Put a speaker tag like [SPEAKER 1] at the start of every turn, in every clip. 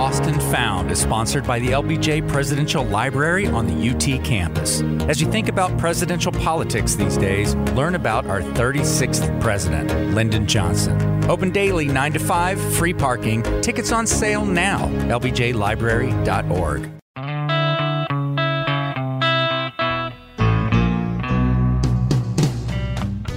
[SPEAKER 1] Austin Found is sponsored by the LBJ Presidential Library on the UT campus. As you think about presidential politics these days, learn about our 36th president, Lyndon Johnson. Open daily 9 to 5, free parking, tickets on sale now. LBJLibrary.org.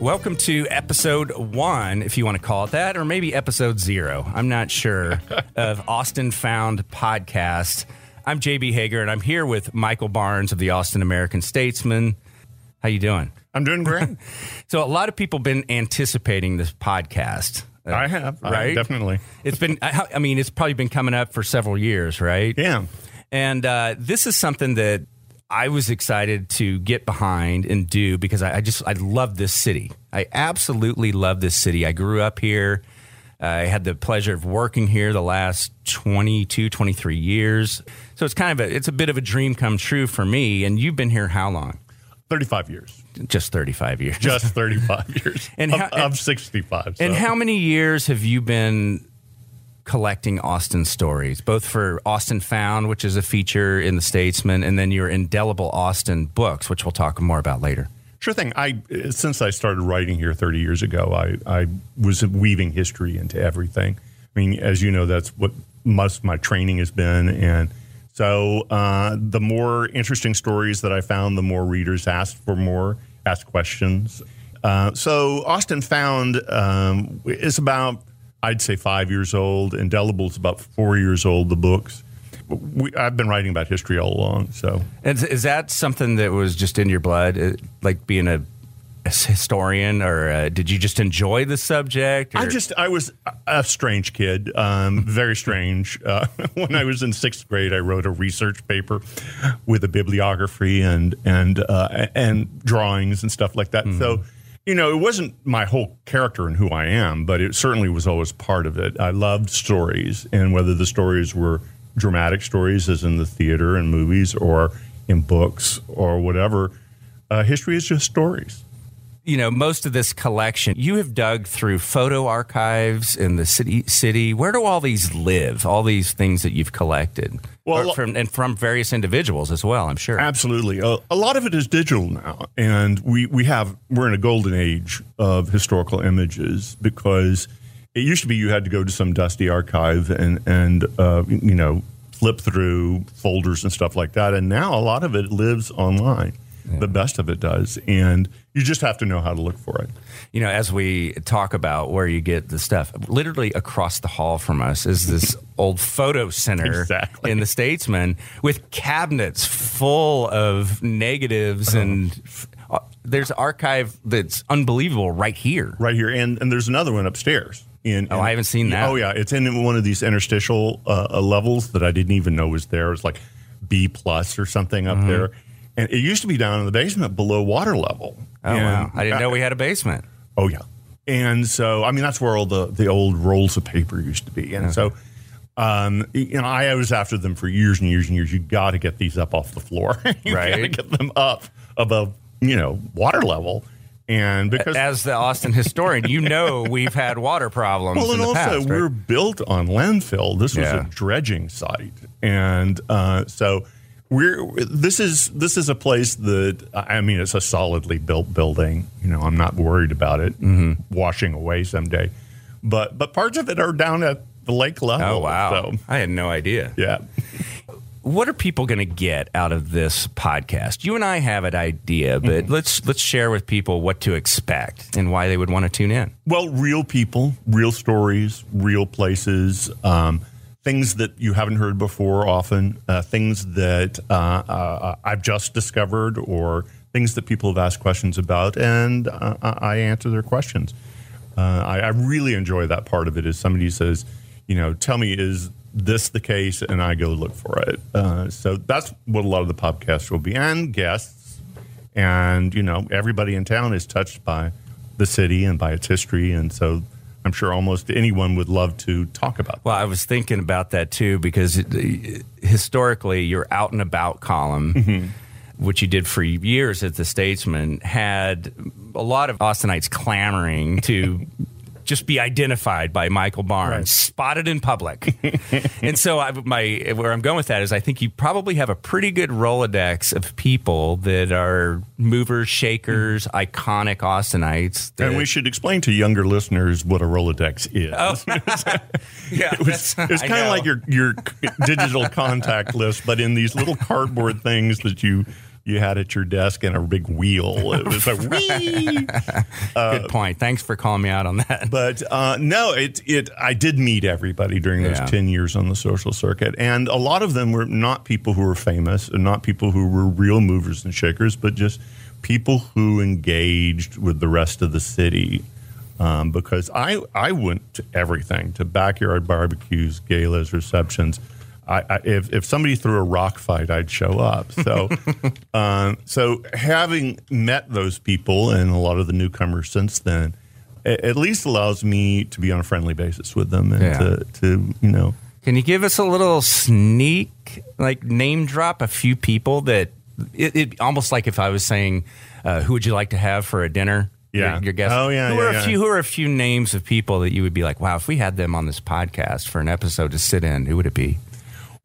[SPEAKER 1] Welcome to episode one, if you want to call it that, or maybe episode zero. I'm not sure of Austin Found podcast. I'm JB Hager, and I'm here with Michael Barnes of the Austin American Statesman. How you doing?
[SPEAKER 2] I'm doing great.
[SPEAKER 1] so a lot of people been anticipating this podcast.
[SPEAKER 2] Uh, I have,
[SPEAKER 1] right?
[SPEAKER 2] I, definitely.
[SPEAKER 1] It's been. I, I, mean, it's probably been coming up for several years, right?
[SPEAKER 2] Yeah.
[SPEAKER 1] And uh, this is something that I was excited to get behind and do because I, I, just I love this city. I absolutely love this city. I grew up here. I had the pleasure of working here the last 22, 23 years. So it's kind of a it's a bit of a dream come true for me. And you've been here how long?
[SPEAKER 2] 35 years.
[SPEAKER 1] Just 35 years.
[SPEAKER 2] Just 35 years. and how, of, of 65.
[SPEAKER 1] So. And how many years have you been collecting Austin stories, both for Austin Found, which is a feature in the Statesman, and then your Indelible Austin books, which we'll talk more about later.
[SPEAKER 2] Sure thing. I since I started writing here 30 years ago, I, I was weaving history into everything. I mean, as you know, that's what most my training has been, and so uh, the more interesting stories that I found, the more readers asked for more, asked questions. Uh, so Austin Found um, is about I'd say five years old. Indelible's about four years old. The books. We, I've been writing about history all along. So,
[SPEAKER 1] is, is that something that was just in your blood, uh, like being a, a historian, or uh, did you just enjoy the subject? Or?
[SPEAKER 2] I just I was a strange kid, um, very strange. Uh, when I was in sixth grade, I wrote a research paper with a bibliography and and uh, and drawings and stuff like that. Mm-hmm. So you know, it wasn't my whole character and who I am, but it certainly was always part of it. I loved stories, and whether the stories were dramatic stories, as in the theater and movies, or in books or whatever, uh, history is just stories
[SPEAKER 1] you know, most of this collection, you have dug through photo archives in the city. City, where do all these live? All these things that you've collected, well, from, and from various individuals as well. I'm sure.
[SPEAKER 2] Absolutely, a, a, lot of it is digital now, and we we have we're in a golden age of historical images because it used to be you had to go to some dusty archive and and uh, you know flip through folders and stuff like that, and now a lot of it lives online. Yeah. The best of it does, and you just have to know how to look for it.
[SPEAKER 1] You know, as we talk about where you get the stuff, literally across the hall from us is this old photo center
[SPEAKER 2] exactly.
[SPEAKER 1] in the Statesman with cabinets full of negatives oh. and uh, there's archive that's unbelievable right here.
[SPEAKER 2] Right here. And, and there's another one upstairs.
[SPEAKER 1] In, oh, I haven't seen that.
[SPEAKER 2] Oh, yeah. It's in one of these interstitial uh, uh, levels that I didn't even know was there. It's like B plus or something up mm-hmm. there. And it used to be down in the basement below water level.
[SPEAKER 1] Oh, and wow. I didn't know we had a basement.
[SPEAKER 2] Oh, yeah. And so, I mean, that's where all the, the old rolls of paper used to be. And okay. so, um, you know, I was after them for years and years and years. You got to get these up off the floor. Right. You
[SPEAKER 1] right.
[SPEAKER 2] got to get them up above, you know, water level. And because
[SPEAKER 1] as the Austin historian, you know we've had water problems.
[SPEAKER 2] Well, and also
[SPEAKER 1] past, right?
[SPEAKER 2] we're built on landfill. This was yeah. a dredging site, and uh, so we're this is this is a place that I mean it's a solidly built building. You know, I'm not worried about it mm-hmm. washing away someday. But but parts of it are down at the lake level.
[SPEAKER 1] Oh wow! So, I had no idea.
[SPEAKER 2] Yeah.
[SPEAKER 1] what are people going to get out of this podcast? You and I have an idea, but mm-hmm. let's let's share with people what to expect and why they would want to tune in.
[SPEAKER 2] Well, real people, real stories, real places. Um, things that you haven't heard before often, uh, things that uh, uh, I've just discovered, or things that people have asked questions about, and uh, I answer their questions. Uh, I, I, really enjoy that part of it. Is somebody says, you know, tell me, is this the case? And I go look for it. Uh, so that's what a lot of the podcasts will be, and guests and you know everybody in town is touched by the city and by its history, and so I'm sure almost anyone would love to talk about.
[SPEAKER 1] Well, I was thinking about that too because historically, your out and about column. Mm-hmm which you did for years at the Statesman, had a lot of Austinites clamoring to just be identified by Michael Barnes, right. spotted in public. and so, I, my where I'm going with that is, I think you probably have a pretty good rolodex of people that are movers, shakers, mm. iconic Austinites. That,
[SPEAKER 2] and we should explain to younger listeners what a rolodex is. Oh. yeah, it was, it kind of like your your digital contact list, but in these little cardboard things that you you had at your desk and a big wheel. It was like wee.
[SPEAKER 1] Uh, Good point. Thanks for calling me out on that.
[SPEAKER 2] But uh, no, it it I did meet everybody during those yeah. ten years on the social circuit, and a lot of them were not people who were famous, and not people who were real movers and shakers, but just people who engaged with the rest of the city. Um, because I I went to everything to backyard barbecues, galas, receptions I, I, if, if somebody threw a rock fight, I'd show up. So, um, so having met those people and a lot of the newcomers since then, it, at least allows me to be on a friendly basis with them and yeah. to, to, you know.
[SPEAKER 1] Can you give us a little sneak, like name drop a few people that it, it almost like if I was saying, uh, who would you like to have for a dinner?
[SPEAKER 2] Yeah.
[SPEAKER 1] Your, your guest.
[SPEAKER 2] Oh yeah.
[SPEAKER 1] Who
[SPEAKER 2] yeah,
[SPEAKER 1] are
[SPEAKER 2] yeah.
[SPEAKER 1] a few? Who are a few names of people that you would be like, wow, if we had them on this podcast for an episode to sit in, who would it be?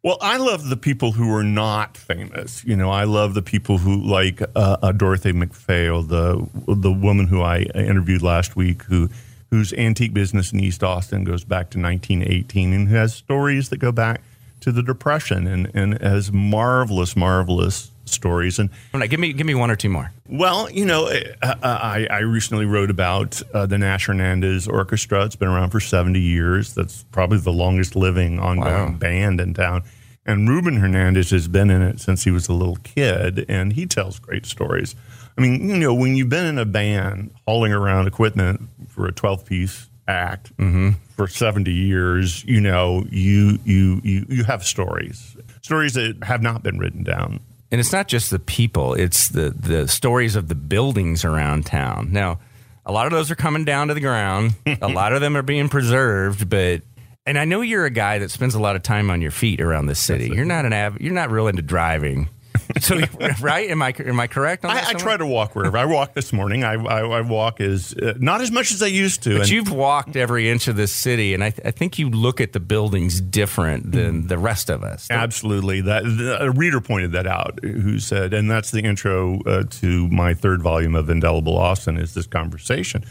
[SPEAKER 2] Well, I love the people who are not famous. You know, I love the people who like uh, uh, Dorothy McPhail, the the woman who I interviewed last week, who whose antique business in East Austin goes back to 1918 and who has stories that go back to the Depression and, and has marvelous, marvelous stories. And
[SPEAKER 1] give me give me one or two more.
[SPEAKER 2] Well, you know, uh, uh, I, I recently wrote about uh, the Nash Hernandez Orchestra. It's been around for 70 years. That's probably the longest living ongoing wow. band in town. And Ruben Hernandez has been in it since he was a little kid, and he tells great stories. I mean, you know, when you've been in a band hauling around equipment for a 12 piece act mm-hmm. for 70 years, you know, you, you, you, you have stories, stories that have not been written down
[SPEAKER 1] and it's not just the people; it's the the stories of the buildings around town. Now, a lot of those are coming down to the ground. a lot of them are being preserved, but and I know you're a guy that spends a lot of time on your feet around the city. You're not an av- you're not real into driving. so right? Am i am i correct
[SPEAKER 2] I, I, try to walk wherever. I walk this morning. I i, I walk as uh, not as much as i used to
[SPEAKER 1] but and, you've walked every inch of this city and I, th- I think you look at the buildings different than the rest of us.
[SPEAKER 2] Absolutely. That the, a reader pointed that out who said and that's the intro uh, to my third volume of indelible austin is this conversation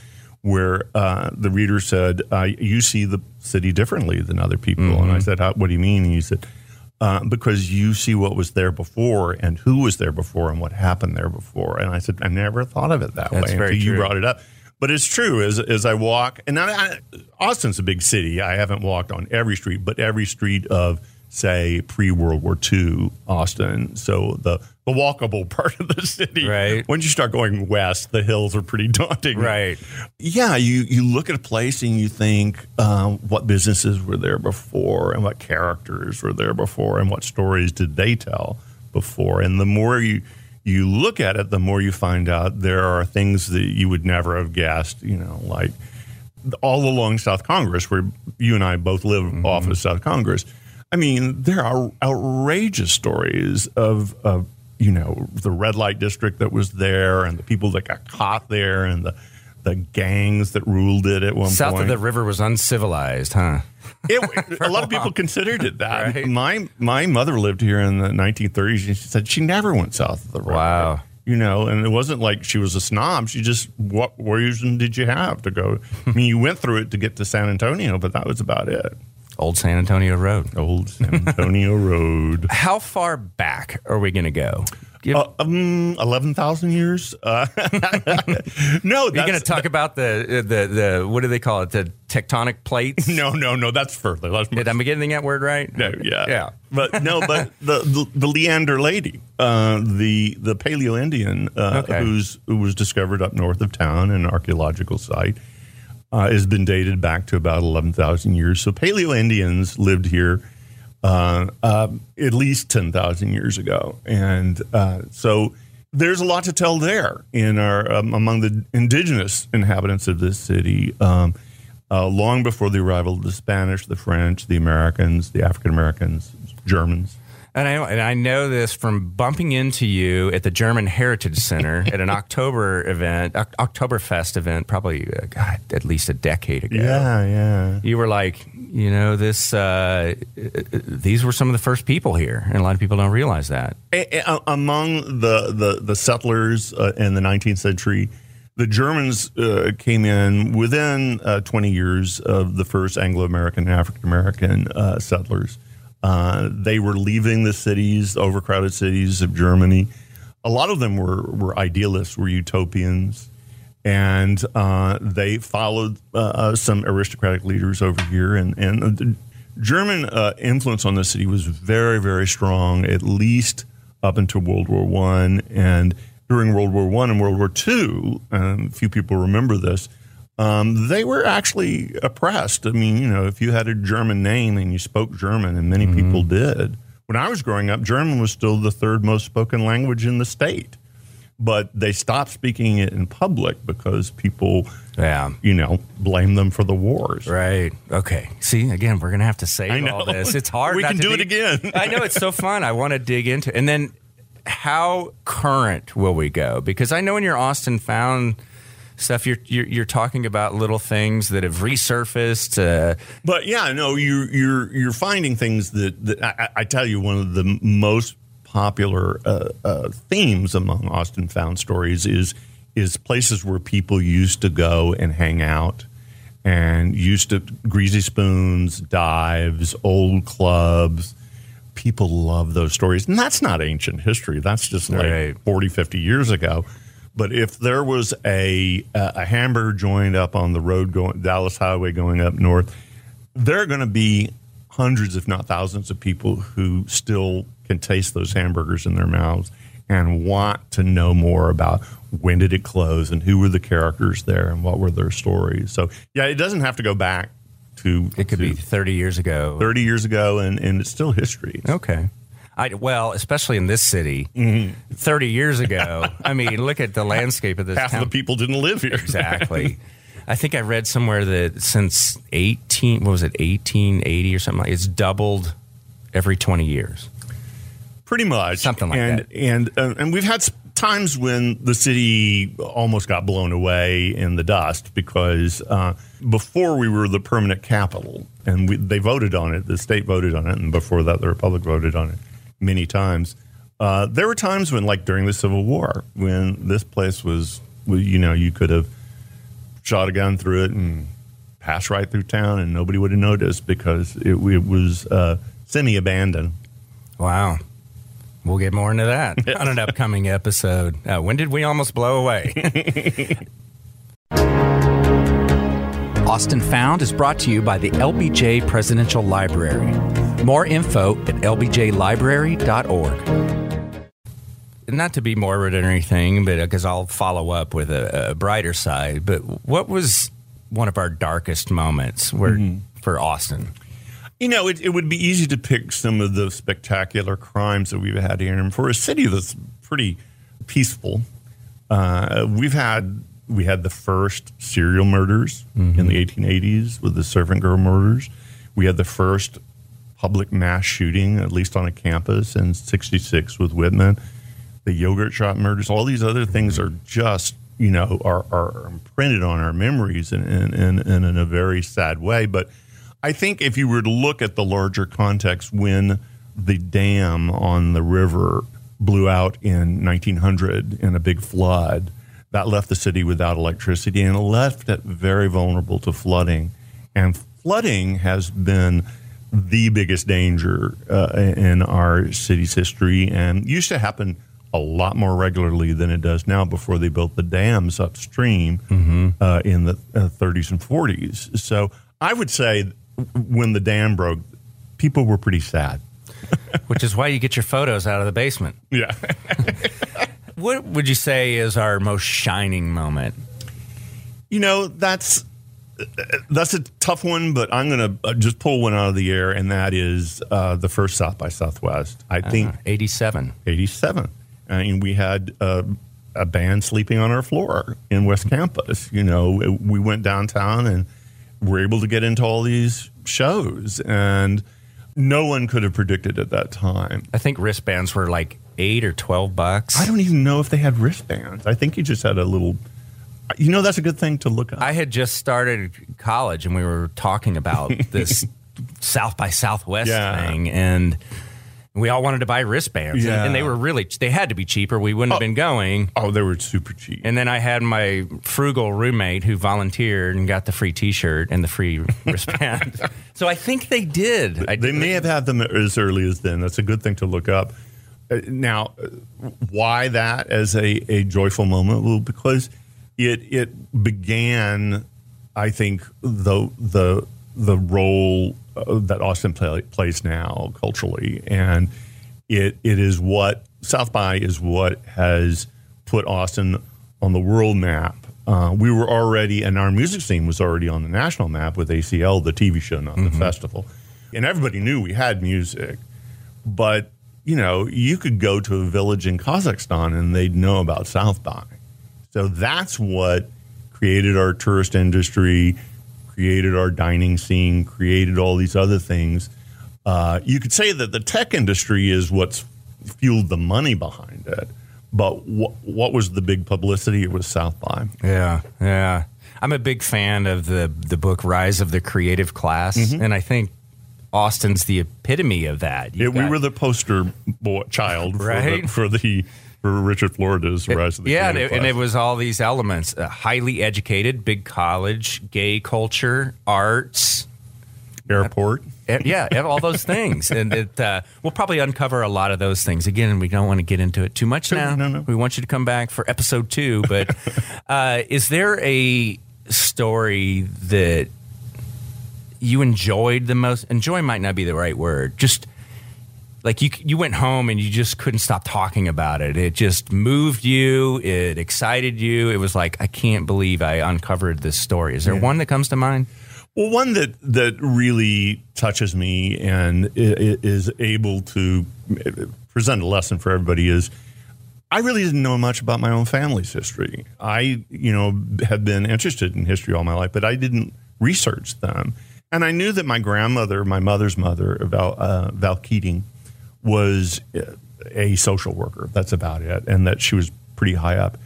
[SPEAKER 2] where uh, the reader said, uh, "You see the city differently than other people," mm-hmm. and I mm-hmm. said, "What do you mean?" And he said, uh, because you see what was there before and who was there before and what happened there before. And I said, I never thought of it that
[SPEAKER 1] That's
[SPEAKER 2] way
[SPEAKER 1] until
[SPEAKER 2] you brought it up. But it's true as, as I walk, and I, I, Austin's a big city. I haven't walked on every street, but every street of say pre World War II Austin. So the the walkable part of the city.
[SPEAKER 1] Right.
[SPEAKER 2] Once you start going west, the hills are pretty daunting.
[SPEAKER 1] Right.
[SPEAKER 2] Yeah. You you look at a place and you think um, what businesses were there before and what characters were there before and what stories did they tell before. And the more you you look at it, the more you find out there are things that you would never have guessed. You know, like all along South Congress, where you and I both live mm-hmm. off of South Congress I mean, there are outrageous stories of, of you know the red light district that was there, and the people that got caught there, and the the gangs that ruled it at one
[SPEAKER 1] South
[SPEAKER 2] point.
[SPEAKER 1] South of the river was uncivilized, huh?
[SPEAKER 2] It, a lot of people considered it that. Right? My my mother lived here in the 1930s, and she said she never went south of the river.
[SPEAKER 1] Wow.
[SPEAKER 2] You know, and it wasn't like she was a snob. She just, what reason did you have to go? I mean, you went through it to get to San Antonio, but that was about it.
[SPEAKER 1] Old San Antonio Road.
[SPEAKER 2] Old San Antonio Road.
[SPEAKER 1] How far back are we going to go?
[SPEAKER 2] Give, uh, um, eleven thousand years. Uh, no,
[SPEAKER 1] you're going to talk about the the the what do they call it? The tectonic plates?
[SPEAKER 2] No, no, no. That's further. That's
[SPEAKER 1] Did I'm getting that word right?
[SPEAKER 2] No, yeah,
[SPEAKER 1] yeah.
[SPEAKER 2] But no, but the the, the Leander lady, uh, the the Paleo Indian, uh, okay. who's who was discovered up north of town, an archaeological site uh, has been dated back to about 11,000 years. So Paleo Indians lived here uh, uh, at least 10,000 years ago. And uh, so there's a lot to tell there in our um, among the indigenous inhabitants of this city. Um, uh, long before the arrival of the Spanish, the French, the Americans, the African Americans, Germans.
[SPEAKER 1] And I, and I know this from bumping into you at the German Heritage Center at an October event, Oktoberfest event, probably uh, God, at least a decade ago.
[SPEAKER 2] Yeah, yeah.
[SPEAKER 1] You were like, you know, this. Uh, these were some of the first people here, and a lot of people don't realize that.
[SPEAKER 2] A- a- among the the, the settlers uh, in the 19th century, the Germans uh, came in within uh, 20 years of the first Anglo American and African American uh, settlers. Uh, they were leaving the cities, overcrowded cities of Germany. A lot of them were, were idealists, were utopians, and uh, they followed uh, some aristocratic leaders over here. And, and the German influence on the city was very, very strong, at least up until World War One. And during World War One and World War Two, um, few people remember this. Um, they were actually oppressed. I mean, you know, if you had a German name and you spoke German, and many mm-hmm. people did. When I was growing up, German was still the third most spoken language in the state. But they stopped speaking it in public because people, yeah. you know, blame them for the wars.
[SPEAKER 1] Right. Okay. See, again, we're going to have to say all this. It's hard.
[SPEAKER 2] we can do it again.
[SPEAKER 1] I know it's so fun. I want to dig into, and then how current will we go? Because I know in your Austin Found stuff, you're, you're, you're talking about little things that have resurfaced. Uh,
[SPEAKER 2] but yeah, no, you're you're you're finding things that, that I, I tell you one of the most popular uh, uh, themes among Austin Found stories is is places where people used to go and hang out and used to greasy spoons, dives, old clubs people love those stories. And that's not ancient history. That's just like right. 40, 50 years ago. But if there was a a hamburger joint up on the road going Dallas Highway going up north, there are going to be hundreds, if not thousands, of people who still can taste those hamburgers in their mouths and want to know more about when did it close and who were the characters there and what were their stories. So yeah, it doesn't have to go back to
[SPEAKER 1] it could
[SPEAKER 2] to
[SPEAKER 1] be 30 years ago.
[SPEAKER 2] 30 years ago and, and it's still history.
[SPEAKER 1] Okay I, well, especially in this city, mm-hmm. 30 years ago. I mean, look at the landscape of this
[SPEAKER 2] Half
[SPEAKER 1] town.
[SPEAKER 2] the people didn't live here.
[SPEAKER 1] exactly. I think I read somewhere that since 18, what was it, 1880 or something like it's doubled every 20 years.
[SPEAKER 2] Pretty much.
[SPEAKER 1] Something like
[SPEAKER 2] and,
[SPEAKER 1] that.
[SPEAKER 2] And, uh, and we've had times when the city almost got blown away in the dust because uh, before we were the permanent capital and we, they voted on it, the state voted on it, and before that, the Republic voted on it many times. Uh, there were times when, like during the Civil War, when this place was, you know, you could have shot a gun through it and passed right through town, and nobody would have noticed because it, it was uh, semi-abandoned.
[SPEAKER 1] Wow. We'll get more into that on an upcoming episode. Uh, when did we almost blow away? Austin Found is brought to you by the LBJ Presidential Library. More info at lbjlibrary.org. Not to be morbid or anything, but because uh, I'll follow up with a, a, brighter side. But what was one of our darkest moments where, mm-hmm. for Austin?
[SPEAKER 2] You know, it, it, would be easy to pick some of the spectacular crimes that we've had here. And for a city that's pretty peaceful, uh, we've had we had the first serial murders mm-hmm. in the 1880s with the servant girl murders. We had the first public mass shooting, at least on a campus, in 66 with Whitman. The yogurt shop murders, all these other things are just, you know, are, are imprinted on our memories in, in, in, in a very sad way. But I think if you were to look at the larger context, when the dam on the river blew out in 1900 in a big flood, that left the city without electricity and left it very vulnerable to flooding. And flooding has been the biggest danger uh, in our city's history and used to happen a lot more regularly than it does now before they built the dams upstream mm-hmm. uh, in the uh, 30s and 40s. So I would say when the dam broke, people were pretty sad.
[SPEAKER 1] Which is why you get your photos out of the basement.
[SPEAKER 2] Yeah.
[SPEAKER 1] what would you say is our most shining moment?
[SPEAKER 2] You know, that's that's a tough one, but I'm going to uh, just pull one out of the air, and that is uh, the first South by Southwest. I uh-huh. think uh,
[SPEAKER 1] 87.
[SPEAKER 2] 87. I mean, we had uh, a band sleeping on our floor in West Campus. You know, we went downtown and were able to get into all these shows, and no one could have predicted at that time.
[SPEAKER 1] I think wristbands were like eight or twelve bucks.
[SPEAKER 2] I don't even know if they had wristbands. I think you just had a little. You know, that's a good thing to look up.
[SPEAKER 1] I had just started college, and we were talking about this South by Southwest
[SPEAKER 2] Yeah.
[SPEAKER 1] thing, and we all wanted to buy wristbands, and-
[SPEAKER 2] Yeah.
[SPEAKER 1] and they were really they had to be cheaper. We wouldn't have been going.
[SPEAKER 2] oh, they were super cheap.
[SPEAKER 1] And then I had my frugal roommate who volunteered and got the free T-shirt and the free wristband. so I think they did. I,
[SPEAKER 2] They may have had them as early as then. That's a good thing to look up. Uh, Now, uh, why that as a, a joyful moment? Well, because it it began, I think the the the role uh, that Austin play, plays now culturally, and it it is what South by is what has put Austin on the world map. Uh, we were already, and our music scene was already on the national map with ACL, the TV show, not the festival, and everybody knew we had music. But you know, you could go to a village in Kazakhstan and they'd know about South by. So that's what created our tourist industry, created our dining scene, created all these other things. Uh, you could say that the tech industry is what's fueled the money behind it. But wh- what was the big publicity? It was South by.
[SPEAKER 1] Yeah, yeah. I'm a big fan of the the book Rise of the Creative Class,
[SPEAKER 2] Mm-hmm.
[SPEAKER 1] and I think Austin's the epitome of that.
[SPEAKER 2] Yeah,
[SPEAKER 1] You've
[SPEAKER 2] we
[SPEAKER 1] got-
[SPEAKER 2] were the poster boy, child for, the, for the Richard Florida's Rise of the
[SPEAKER 1] yeah, and it, and it was all these elements: uh, highly educated, big college, gay culture, arts.
[SPEAKER 2] airport.
[SPEAKER 1] Eh, Yeah, all those things, and it, uh, we'll probably uncover a lot of those things. Again, we don't want to get into it too much now.
[SPEAKER 2] no, no.
[SPEAKER 1] We want you to come back for episode two. But uh, is there a story that you enjoyed the most? Enjoy might not be the right word. Just like you, you went home and you just couldn't stop talking about it. It just moved you. It excited you. It was like I can't believe I uncovered this story. Is there one that comes to mind?
[SPEAKER 2] Well, one that that really touches me and is able to present a lesson for everybody is I really didn't know much about my own family's history. I, you know, have been interested in history all my life, but I didn't research them. And I knew that my grandmother, my mother's mother, Val, uh, Val Keating, was a social worker. That's about it, and that she was pretty high up.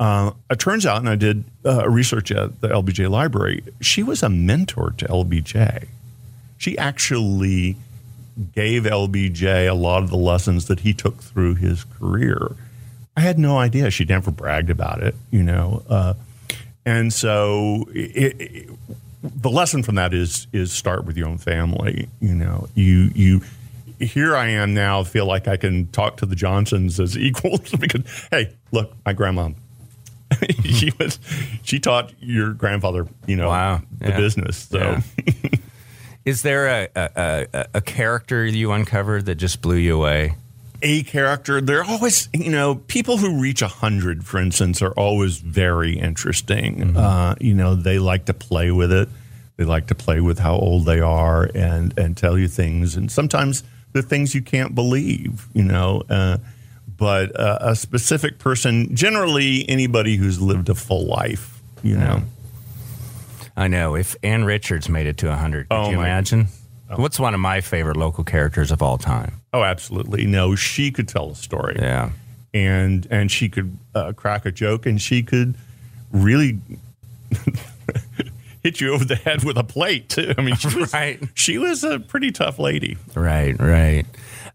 [SPEAKER 2] Uh, it turns out, and I did uh, research at the LBJ library, she was a mentor to LBJ. She actually gave LBJ a lot of the lessons that he took through his career. I had no idea. She never bragged about it, you know. Uh, and so it, it, the lesson from that is is start with your own family. You know, you you here I am now. Feel like I can talk to the Johnsons as equals because hey, look, my grandma. she was she taught your grandfather, you know,
[SPEAKER 1] Wow.
[SPEAKER 2] the
[SPEAKER 1] Yeah.
[SPEAKER 2] business. So
[SPEAKER 1] Yeah. Is there a, a, a, a character you uncovered that just blew you away?
[SPEAKER 2] a character. They're always, you know, people who reach a hundred, for instance, are always very interesting. Uh, you know, they like to play with it. They like to play with how old they are and and tell you things, and sometimes the things you can't believe. You know, uh, but uh, a specific person, generally anybody who's lived a full life. You know,
[SPEAKER 1] I know. If Ann Richards made it to 100, could
[SPEAKER 2] Oh,
[SPEAKER 1] you
[SPEAKER 2] my-
[SPEAKER 1] imagine? What's one of my favorite local characters of all time?
[SPEAKER 2] oh, absolutely. No, she could tell a story.
[SPEAKER 1] Yeah.
[SPEAKER 2] and and she could uh, crack a joke and she could really hit you over the head with a plate too. I mean, she was,
[SPEAKER 1] Right.
[SPEAKER 2] she was a pretty tough lady.
[SPEAKER 1] Right, right.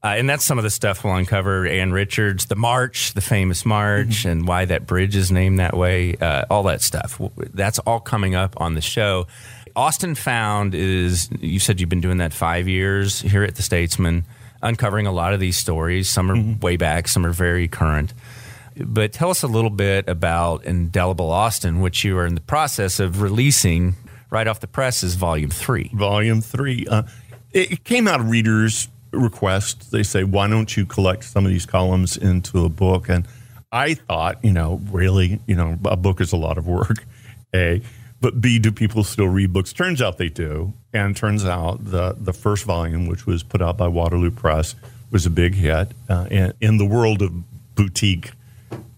[SPEAKER 1] Uh, and that's some of the stuff we'll uncover. Ann Richards, the march, the famous march,
[SPEAKER 2] Mm-hmm.
[SPEAKER 1] and why that bridge is named that way, uh, all that stuff. That's all coming up on the show. Austin Found is, you said you've been doing that five years here at the Statesman, uncovering a lot of these stories. Some are
[SPEAKER 2] Mm-hmm.
[SPEAKER 1] way back, some are very current. But tell us a little bit about Indelible Austin, which you are in the process of releasing right off the presses, volume three.
[SPEAKER 2] Volume three. Uh, it, it came out of readers' request. They say, "Why don't you collect some of these columns into a book?" And I thought, you know, really, you know, a book is a lot of work. A, but B, do people still read books? Turns out they do. And turns out the the first volume, which was put out by Waterloo Press, was a big hit uh, in, in the world of boutique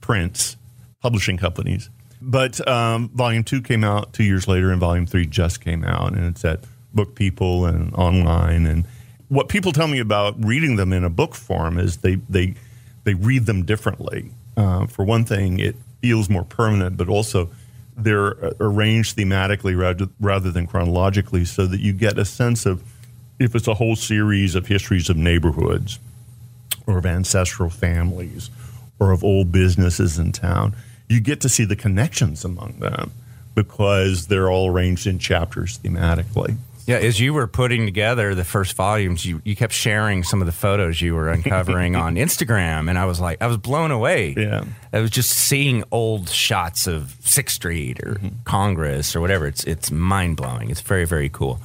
[SPEAKER 2] prints, publishing companies. But um, volume two came out two years later, and volume three just came out, and it's at BookPeople and online. And what people tell me about reading them in a book form is they they they read them differently. Uh, for one thing, it feels more permanent, but also they're uh, arranged thematically rather, rather than chronologically, so that you get a sense of if it's a whole series of histories of neighborhoods or of ancestral families or of old businesses in town, you get to see the connections among them because they're all arranged in chapters thematically.
[SPEAKER 1] Yeah, as you were putting together the first volumes, you, you kept sharing some of the photos you were uncovering on Instagram, and I was like, I was blown away.
[SPEAKER 2] Yeah,
[SPEAKER 1] I was just seeing old shots of Sixth Street or mm-hmm. Congress or whatever. It's it's mind blowing. It's very very cool.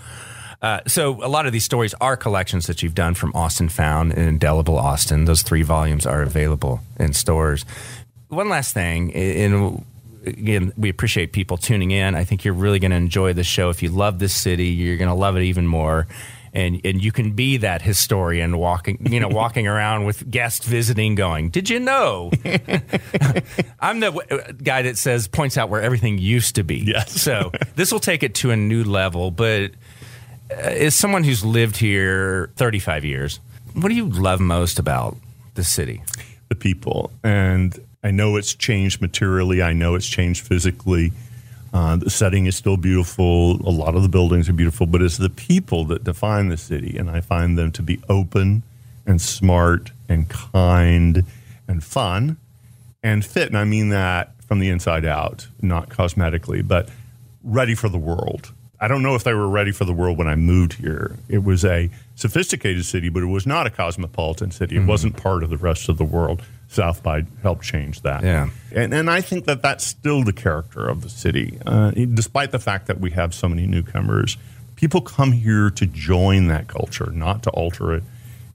[SPEAKER 1] Uh, so a lot of these stories are collections that you've done from Austin Found and Indelible Austin. Those three volumes are available in stores. One last thing, in again, we appreciate people tuning in. I think you're really going to enjoy the show. If you love this city, you're going to love it even more. And and you can be that historian walking, you know, walking around with guests visiting, going, "Did you know?" I'm the guy that says points out where everything used to be.
[SPEAKER 2] Yes.
[SPEAKER 1] so this will take it to a new level. But uh, as someone who's lived here 35 years, what do you love most about the city?
[SPEAKER 2] The people and I know it's changed materially. I know it's changed physically. Uh, the setting is still beautiful. A lot of the buildings are beautiful, but it's the people that define the city. And I find them to be open and smart and kind and fun and fit. And I mean that from the inside out, not cosmetically, but ready for the world. I don't know if they were ready for the world when I moved here. It was a sophisticated city, but it was not a cosmopolitan city. It mm-hmm. wasn't part of the rest of the world. South by helped change that.
[SPEAKER 1] Yeah.
[SPEAKER 2] And, and I think that that's still the character of the city. Uh, despite the fact that we have so many newcomers, people come here to join that culture, not to alter it.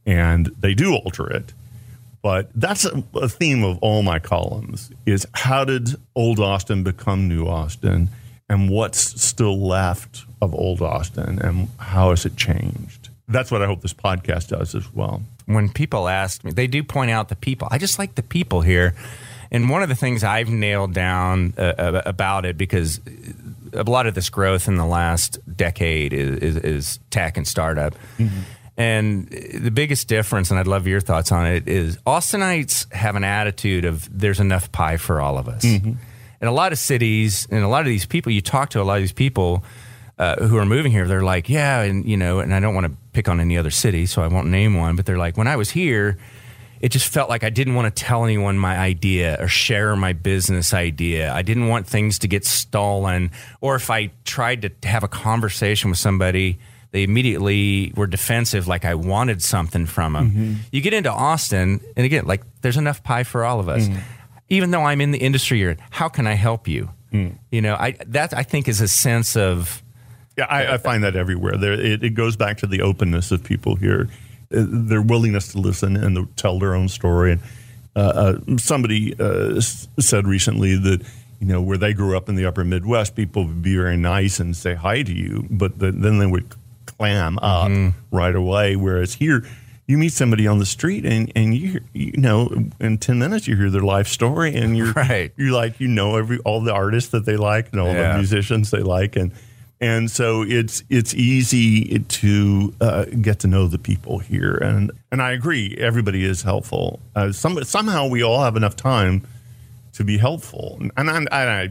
[SPEAKER 2] And they do alter it. But that's a, a theme of all my columns is how did old Austin become new Austin? And what's still left of old Austin? And how has it changed? That's what I hope this podcast does as well
[SPEAKER 1] when people ask me, they do point out the people. I just like the people here. And one of the things I've nailed down uh, about it, because a lot of this growth in the last decade is, is, is tech and startup. Mm-hmm. And the biggest difference, and I'd love your thoughts on it, is Austinites have an attitude of there's enough pie for all of us. Mm-hmm. And a lot of cities and a lot of these people, you talk to a lot of these people uh, who are moving here, they're like, yeah, and you know, and I don't want to pick on any other city, so I won't name one, but they're like, when I was here, it just felt like I didn't want to tell anyone my idea or share my business idea. I didn't want things to get stolen, or if I tried to have a conversation with somebody, they immediately were defensive, like I wanted something from them. Mm-hmm. You get into Austin, and again, like there's enough pie for all of us. Mm. Even though I'm in the industry, you're, how can I help you? Mm. You know, I that I think is a sense of
[SPEAKER 2] yeah, I, I find that everywhere. There, it, it, goes back to the openness of people here, uh, their willingness to listen and to tell their own story. And uh, uh, somebody uh, said recently that you know where they grew up in the Upper Midwest, people would be very nice and say hi to you, but the, then they would clam up mm-hmm. right away. Whereas here, you meet somebody on the street and, and you you know in 10 minutes you hear their life story and you're
[SPEAKER 1] right.
[SPEAKER 2] you like you know every all the artists that they like and all yeah. the musicians they like and and so it's it's easy to uh, get to know the people here, and and I agree, everybody is helpful. Uh, some, somehow we all have enough time to be helpful, and I I,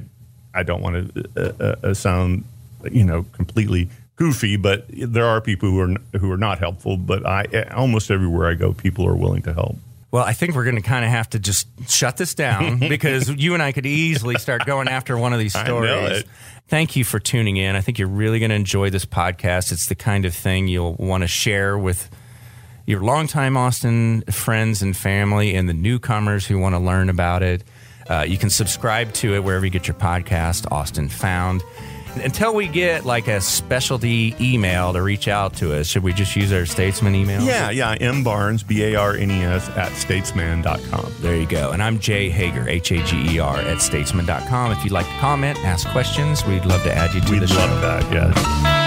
[SPEAKER 2] I don't want to uh, uh, sound you know completely goofy, but there are people who are who are not helpful. But I almost everywhere I go, people are willing to help.
[SPEAKER 1] Well, I think we're going to kind of have to just shut this down because you and I could easily start going after one of these stories thank you for tuning in. I think you're really going to enjoy this podcast. It's the kind of thing you'll want to share with your longtime Austin friends and family and the newcomers who want to learn about it. Uh, you can subscribe to it wherever you get your podcast, Austin Found until we get like a specialty email to reach out to us, should we just use our Statesman email?
[SPEAKER 2] Yeah, yeah. M Barnes, B A R N E S, at statesman.com.
[SPEAKER 1] There you go. And I'm Jay Hager, H A G E R, at statesman.com. If you'd like to comment, ask questions, we'd love to add you to
[SPEAKER 2] we'd
[SPEAKER 1] the show.
[SPEAKER 2] We'd love that, yes.